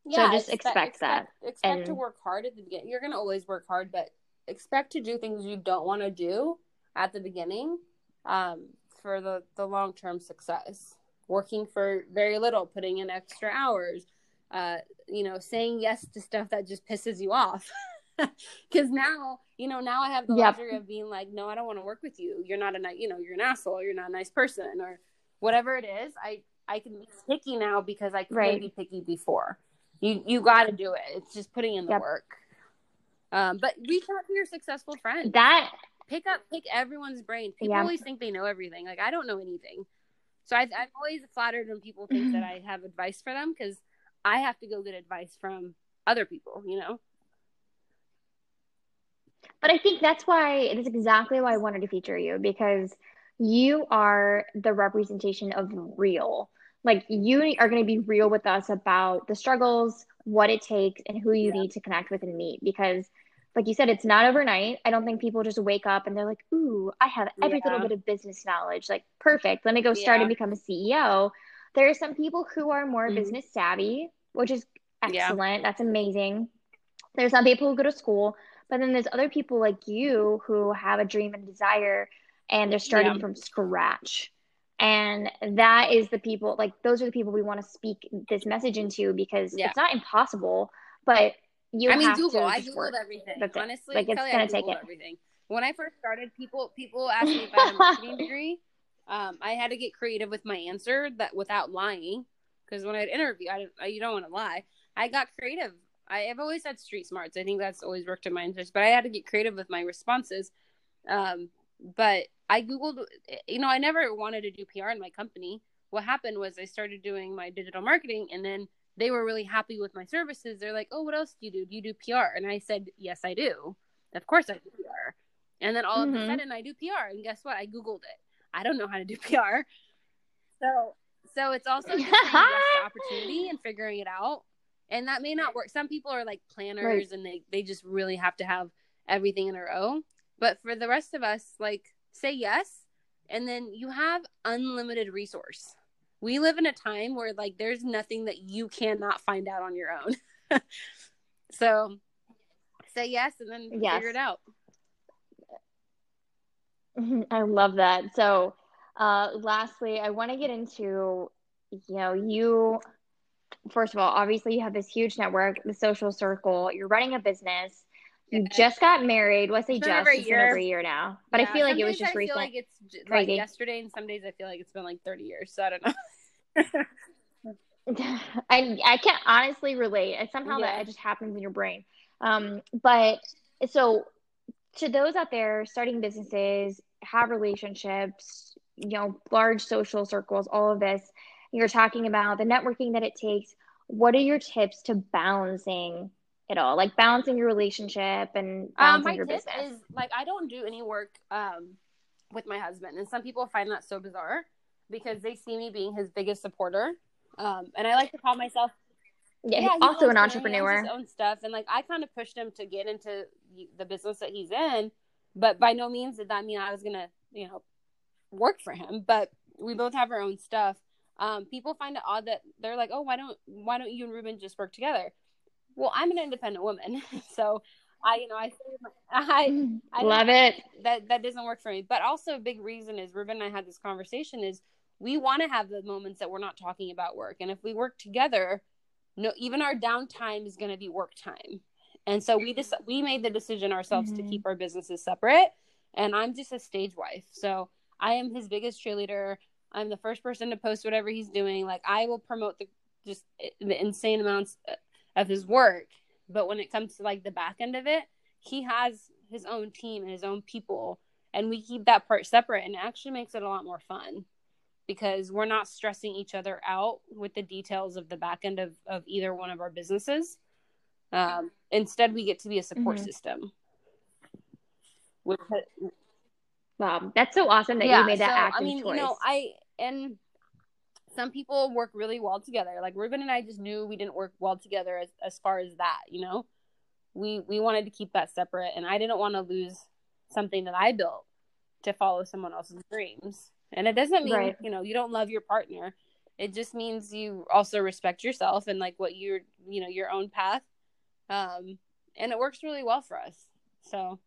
Yeah, so just expect, expect that. Expect and... to work hard at the beginning. You're gonna always work hard, but expect to do things you don't want to do at the beginning um, for the the long term success. Working for very little, putting in extra hours, uh, you know, saying yes to stuff that just pisses you off. Because now, you know, now I have the yep. luxury of being like, no, I don't want to work with you. You're not a, nice you know, you're an asshole. You're not a nice person, or whatever it is. I I can be picky now because I couldn't right. be picky before. You you got to do it. It's just putting in the yep. work. Um, but reach out to your successful friends. That pick up, pick everyone's brain. People yeah. always think they know everything. Like I don't know anything. So I, I'm always flattered when people think that I have advice for them because I have to go get advice from other people. You know. But I think that's why that's exactly why I wanted to feature you because you are the representation of real. Like you are going to be real with us about the struggles, what it takes, and who you yeah. need to connect with and meet. Because, like you said, it's not overnight. I don't think people just wake up and they're like, "Ooh, I have every yeah. little bit of business knowledge. Like, perfect. Let me go start yeah. and become a CEO." There are some people who are more mm-hmm. business savvy, which is excellent. That's amazing. There's some people who go to school but then there's other people like you who have a dream and desire and they're starting yeah. from scratch. And that is the people, like, those are the people we want to speak this message into because yeah. it's not impossible, but you I mean, Google. I Googled work. everything. That's Honestly, like, it's going to take it. Everything. when I first started, people people asked me if I had a marketing degree. Um, I had to get creative with my answer that without lying, because when I'd interview, I, I you don't want to lie. I got creative. I, have always had street smarts. I think that's always worked in my interest, but I had to get creative with my responses. Um, but I googled, you know, I never wanted to do PR in my company. What happened was I started doing my digital marketing, and then they were really happy with my services. They're like, "Oh, what else do you do? Do you do PR?" And I said, "Yes, I do. Of course, I do PR." And then all mm-hmm. of a mm-hmm. sudden, I do PR, and guess what? I googled it. I don't know how to do PR, so so it's also opportunity and figuring it out. And that may not work. Some people are like planners, right. and they they just really have to have everything in a row. But for the rest of us, like say yes, and then you have unlimited resource we live in a time where like there's nothing that you cannot find out on your own. so say yes and then yes. figure it out. I love that. So uh lastly, I want to get into you know, you first of all, obviously you have this huge network, the social circle, you're running a business. You yeah. just got married. Just? Over it's been over a year now. But yeah. I feel like some it was just I recent. Feel like it's like yesterday, and some days I feel like it's been like 30 years. So I don't know. I I can't honestly relate. It's somehow yeah. that it just happens in your brain. Um, but so to those out there starting businesses, have relationships, you know, large social circles, all of this, you're talking about the networking that it takes. What are your tips to balancing at all, like balancing your relationship and um, balancing um, your business? Is like I don't do any work um, with my husband, and some people find that so bizarre because they see me being his biggest supporter. Um, and I like to call myself. Yeah, yeah also an entrepreneur. His own stuff, and like I kind of pushed him to get into the business that he's in, but by no means did that mean I was gonna, you know, work for him. But we both have our own stuff. Um, people find it odd that they're like, "Oh, why don't why don't you and Ruben just work together?" Well, I'm an independent woman, so I, you know, I, I, I love it. That that doesn't work for me. But also, a big reason is Ruben and I had this conversation is we want to have the moments that we're not talking about work, and if we work together, no, even our downtime is going to be work time. And so we just we made the decision ourselves mm-hmm. to keep our businesses separate. And I'm just a stage wife, so I am his biggest cheerleader. I'm the first person to post whatever he's doing. Like I will promote the just the insane amounts of his work but when it comes to like the back end of it he has his own team and his own people and we keep that part separate and it actually makes it a lot more fun because we're not stressing each other out with the details of the back end of, of either one of our businesses um, instead we get to be a support mm-hmm. system wow that's so awesome that yeah, you made that so, active I mean, choice. you know I and some people work really well together. Like Ruben and I just knew we didn't work well together as, as far as that, you know? We we wanted to keep that separate and I didn't want to lose something that I built to follow someone else's dreams. And it doesn't mean, right. you know, you don't love your partner. It just means you also respect yourself and like what you're, you know, your own path. Um and it works really well for us. So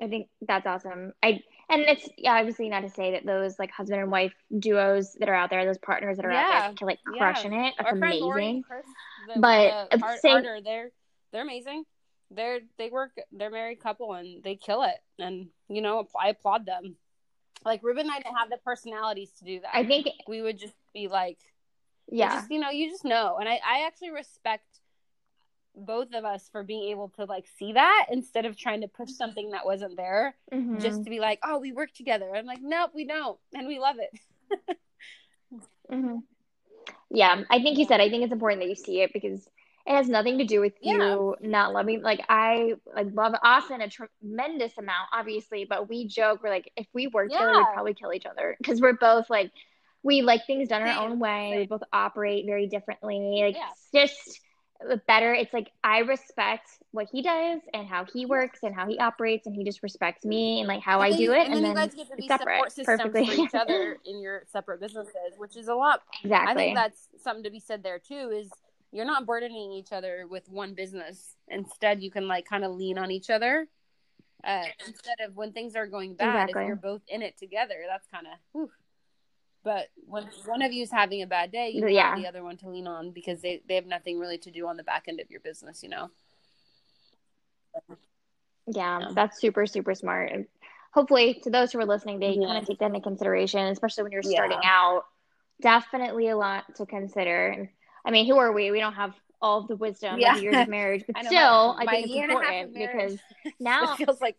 I think that's awesome. I and it's yeah, obviously not to say that those like husband and wife duos that are out there, those partners that are yeah. out there, can like crushing yeah. it. That's Our amazing. Lori, Chris, the, but the same... Arter, they're they're amazing. They're they work. They're married couple and they kill it. And you know, I applaud them. Like Ruben and I didn't have the personalities to do that. I think we would just be like, yeah, just, you know, you just know. And I I actually respect both of us for being able to like see that instead of trying to push something that wasn't there mm-hmm. just to be like oh we work together i'm like nope we don't and we love it mm-hmm. yeah i think you said i think it's important that you see it because it has nothing to do with yeah. you not loving like i like love austin a tremendous amount obviously but we joke we're like if we work yeah. together we'd probably kill each other because we're both like we like things done our own way we both operate very differently like yeah. just better. It's like I respect what he does and how he works and how he operates, and he just respects me and like how and I do it. And, and then, then, you guys get to be separate, support systems perfectly. for each other in your separate businesses, which is a lot. Exactly. I think that's something to be said there too. Is you're not burdening each other with one business. Instead, you can like kind of lean on each other. Uh, instead of when things are going bad, exactly. if you're both in it together, that's kind of but when one of you is having a bad day, you yeah. have the other one to lean on because they, they have nothing really to do on the back end of your business, you know? Yeah, yeah. that's super, super smart. And hopefully, to those who are listening, they yeah. kind of take that into consideration, especially when you're starting out. Definitely a lot to consider. I mean, who are we? We don't have all of the wisdom yeah. of years of marriage, but still, I think it's important because now it feels like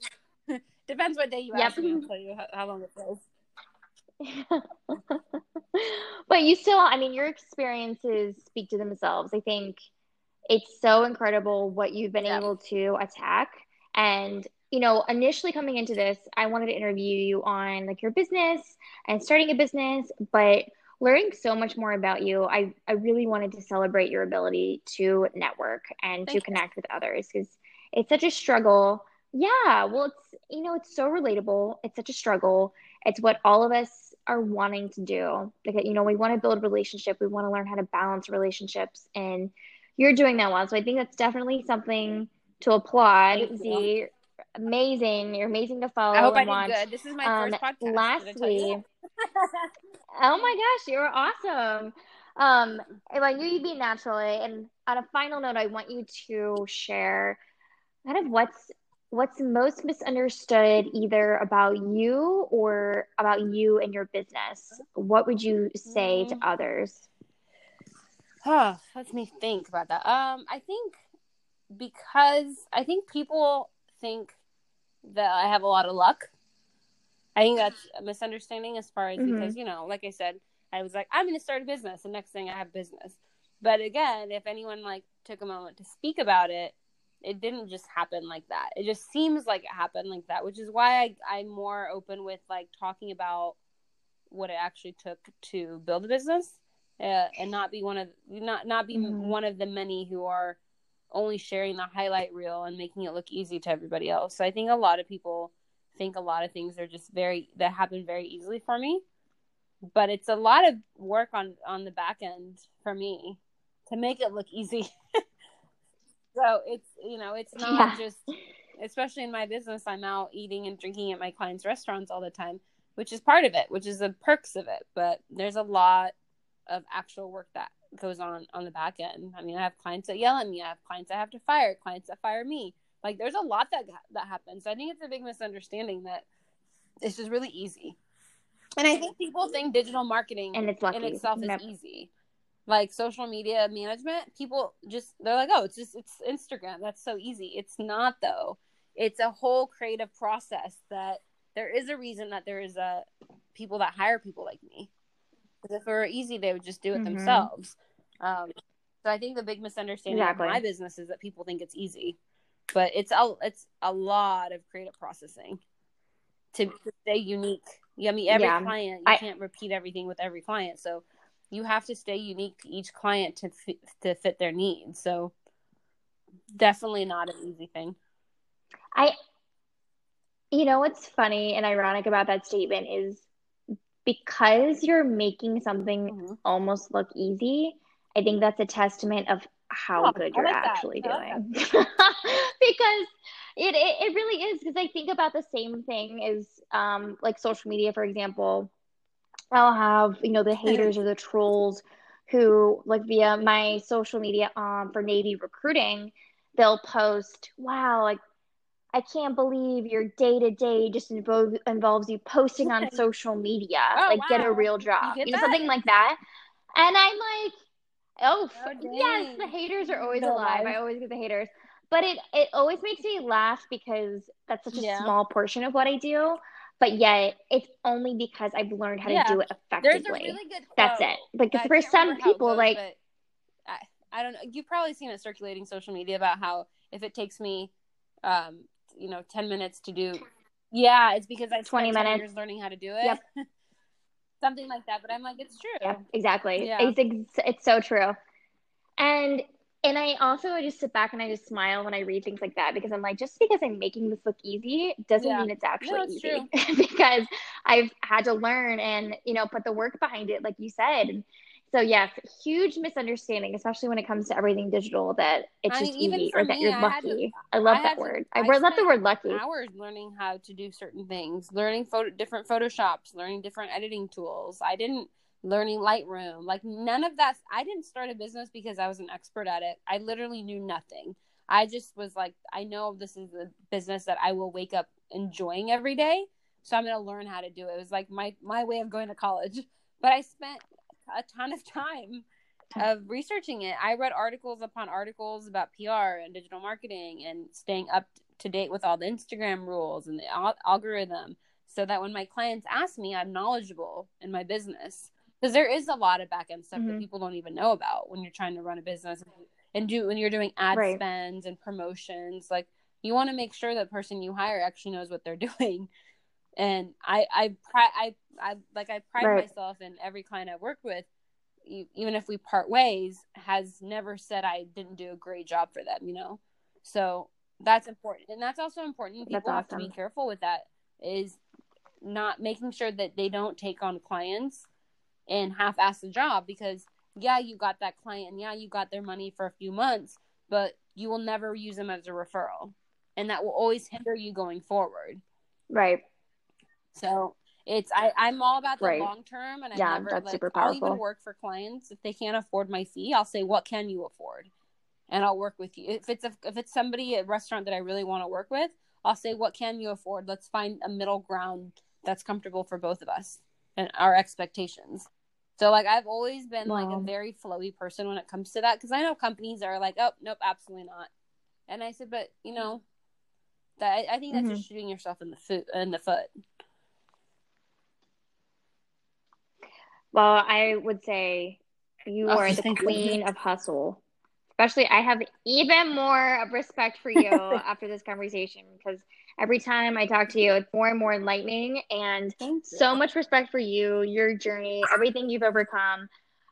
depends what day you yep. ask me. I'll tell you how, how long it feels. but you still, I mean, your experiences speak to themselves. I think it's so incredible what you've been yep. able to attack. And, you know, initially coming into this, I wanted to interview you on like your business and starting a business, but learning so much more about you, I, I really wanted to celebrate your ability to network and Thank to you. connect with others because it's such a struggle. Yeah, well, it's, you know, it's so relatable. It's such a struggle. It's what all of us are wanting to do. Like, you know, we want to build relationship. We want to learn how to balance relationships. And you're doing that well. So I think that's definitely something to applaud. Z, amazing. You're amazing to follow. I hope I watch. did good. This is my um, first podcast. Lastly, oh my gosh, you were awesome. Um, I knew you'd be naturally. And on a final note, I want you to share kind of what's what's most misunderstood either about you or about you and your business. What would you say to mm. others? Huh, let me think about that. Um, I think because I think people think that I have a lot of luck. I think that's a misunderstanding as far as mm-hmm. because, you know, like I said, I was like, I'm going to start a business. The next thing I have business. But again, if anyone like took a moment to speak about it, it didn't just happen like that. It just seems like it happened like that, which is why I, I'm more open with like talking about what it actually took to build a business uh, and not be one of not not be mm-hmm. one of the many who are only sharing the highlight reel and making it look easy to everybody else. So I think a lot of people think a lot of things are just very that happen very easily for me. But it's a lot of work on on the back end for me to make it look easy. so it's you know, it's not yeah. just especially in my business I'm out eating and drinking at my clients' restaurants all the time, which is part of it, which is the perks of it. But there's a lot of actual work that goes on on the back end. I mean, I have clients that yell at me. I have clients I have to fire. Clients that fire me. Like, there's a lot that that happens. I think it's a big misunderstanding that it's just really easy. And I think people think digital marketing and it's lucky. in itself is easy. Like social media management, people just they're like, oh, it's just it's Instagram. That's so easy. It's not though. It's a whole creative process that there is a reason that there is a people that hire people like me because if it were easy, they would just do it mm-hmm. themselves. Um, so I think the big misunderstanding exactly. of my business is that people think it's easy, but it's a it's a lot of creative processing to, to stay unique. Yeah, I mean every yeah. client you I, can't repeat everything with every client, so you have to stay unique to each client to f- to fit their needs. So definitely not an easy thing. I you know what's funny and ironic about that statement is because you're making something mm-hmm. almost look easy, I think that's a testament of how oh, good you're like actually doing. because it, it, it really is because I think about the same thing as um like social media, for example. I'll have, you know, the haters or the trolls who like via my social media um for Navy recruiting, they'll post, wow, like I can't believe your day to day just invo- involves you posting on social media. Oh, like, wow. get a real job, you, you know, something like that. And I'm like, oh, oh yes, the haters are always alive. I always get the haters, but it it always makes me laugh because that's such a yeah. small portion of what I do. But yet, it's only because I've learned how yeah. to do it effectively. Really that's it. Like for some people, goes, like I, I don't know. You've probably seen it circulating social media about how if it takes me um, you know 10 minutes to do yeah it's because i 20 minutes learning how to do it yep. something like that but i'm like it's true yeah exactly yeah. It's, it's so true and and i also just sit back and i just smile when i read things like that because i'm like just because i'm making this look easy doesn't yeah. mean it's actually no, easy because i've had to learn and you know put the work behind it like you said so yes, huge misunderstanding, especially when it comes to everything digital, that it's I just mean, easy or that you're lucky. To, I love I that word. To, I, I love the word lucky. Hours learning how to do certain things, learning photo, different photoshops, learning different editing tools. I didn't learning Lightroom, like none of that. I didn't start a business because I was an expert at it. I literally knew nothing. I just was like, I know this is a business that I will wake up enjoying every day. So I'm going to learn how to do it. It was like my, my way of going to college. But I spent a ton of time of researching it. I read articles upon articles about PR and digital marketing and staying up to date with all the Instagram rules and the al- algorithm so that when my clients ask me, I'm knowledgeable in my business. Because there is a lot of back end stuff mm-hmm. that people don't even know about when you're trying to run a business and do when you're doing ad right. spends and promotions. Like you want to make sure that person you hire actually knows what they're doing. And I I I I like I pride right. myself in every client I've worked with even if we part ways has never said I didn't do a great job for them, you know. So that's important. And that's also important. People awesome. have to be careful with that is not making sure that they don't take on clients and half ass the job because yeah, you got that client and yeah, you got their money for a few months, but you will never use them as a referral. And that will always hinder you going forward. Right. So it's I, I'm all about the right. long term and I yeah, never that's like, super powerful. I'll even work for clients if they can't afford my fee, I'll say, What can you afford? And I'll work with you. If it's a, if it's somebody at a restaurant that I really want to work with, I'll say, What can you afford? Let's find a middle ground that's comfortable for both of us and our expectations. So like I've always been wow. like a very flowy person when it comes to that because I know companies are like, oh nope, absolutely not. And I said, but you know, that I think that's mm-hmm. just shooting yourself in the foot in the foot. Well, I would say you oh, are the queen of hustle. Especially, I have even more of respect for you after this conversation because every time I talk to you, it's more and more enlightening and so much respect for you, your journey, everything you've overcome.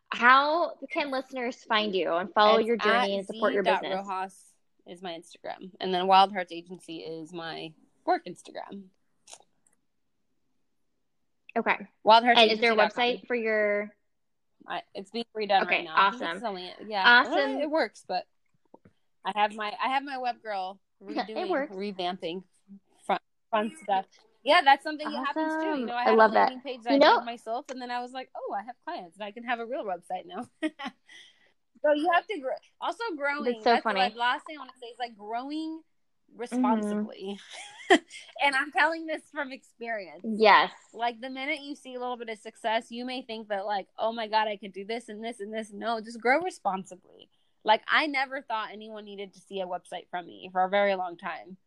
How can listeners find you and follow it's your journey and support your business? Rojas is my Instagram, and then Wild Hearts Agency is my work Instagram. Okay. Wild Hearts. And is there a website for your? I, it's being redone okay, right now. Awesome. Only, yeah. Awesome. it works, but I have my I have my web girl redoing, revamping fun, stuff. Yeah, that's something awesome. that happens too. You know, I, I love a that. page that you I know, myself, and then I was like, oh, I have clients, and I can have a real website now. so you have to grow. Also, growing. That's so that's funny. What, last thing I want to say is like growing responsibly. Mm-hmm. and I'm telling this from experience. Yes. Like the minute you see a little bit of success, you may think that like, oh my god, I could do this and this and this. No, just grow responsibly. Like I never thought anyone needed to see a website from me for a very long time.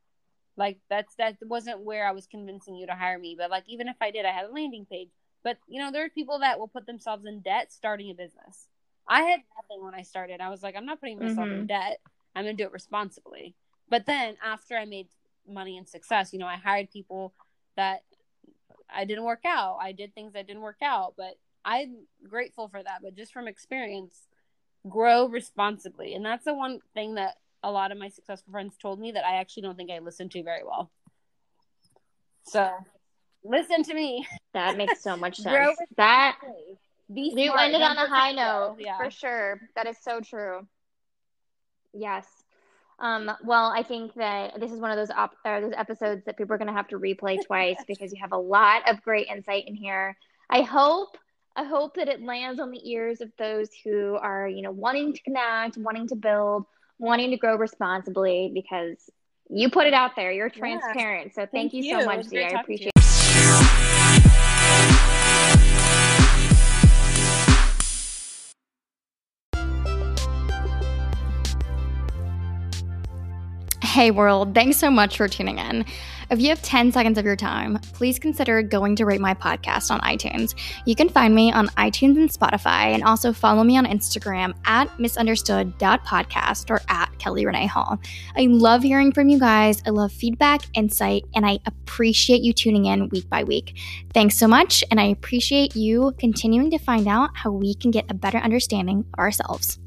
Like that's that wasn't where I was convincing you to hire me. But like even if I did, I had a landing page. But you know, there are people that will put themselves in debt starting a business. I had nothing when I started. I was like, I'm not putting myself mm-hmm. in debt. I'm gonna do it responsibly. But then after I made money and success, you know, I hired people that I didn't work out. I did things that didn't work out, but I'm grateful for that. But just from experience, grow responsibly. And that's the one thing that a lot of my successful friends told me that I actually don't think I listen to very well. So listen to me. That makes so much sense. that Be you ended on a high note yeah. for sure. That is so true. Yes. Um, well, I think that this is one of those op- uh, those episodes that people are going to have to replay twice because you have a lot of great insight in here. I hope I hope that it lands on the ears of those who are, you know, wanting to connect, wanting to build, wanting to grow responsibly because you put it out there. You're transparent. Yeah. So thank, thank you, you, so much, Zia. I appreciate Hey world, thanks so much for tuning in. If you have 10 seconds of your time, please consider going to rate my podcast on iTunes. You can find me on iTunes and Spotify, and also follow me on Instagram at misunderstood.podcast or at Kelly Renee Hall. I love hearing from you guys. I love feedback, insight, and I appreciate you tuning in week by week. Thanks so much, and I appreciate you continuing to find out how we can get a better understanding of ourselves.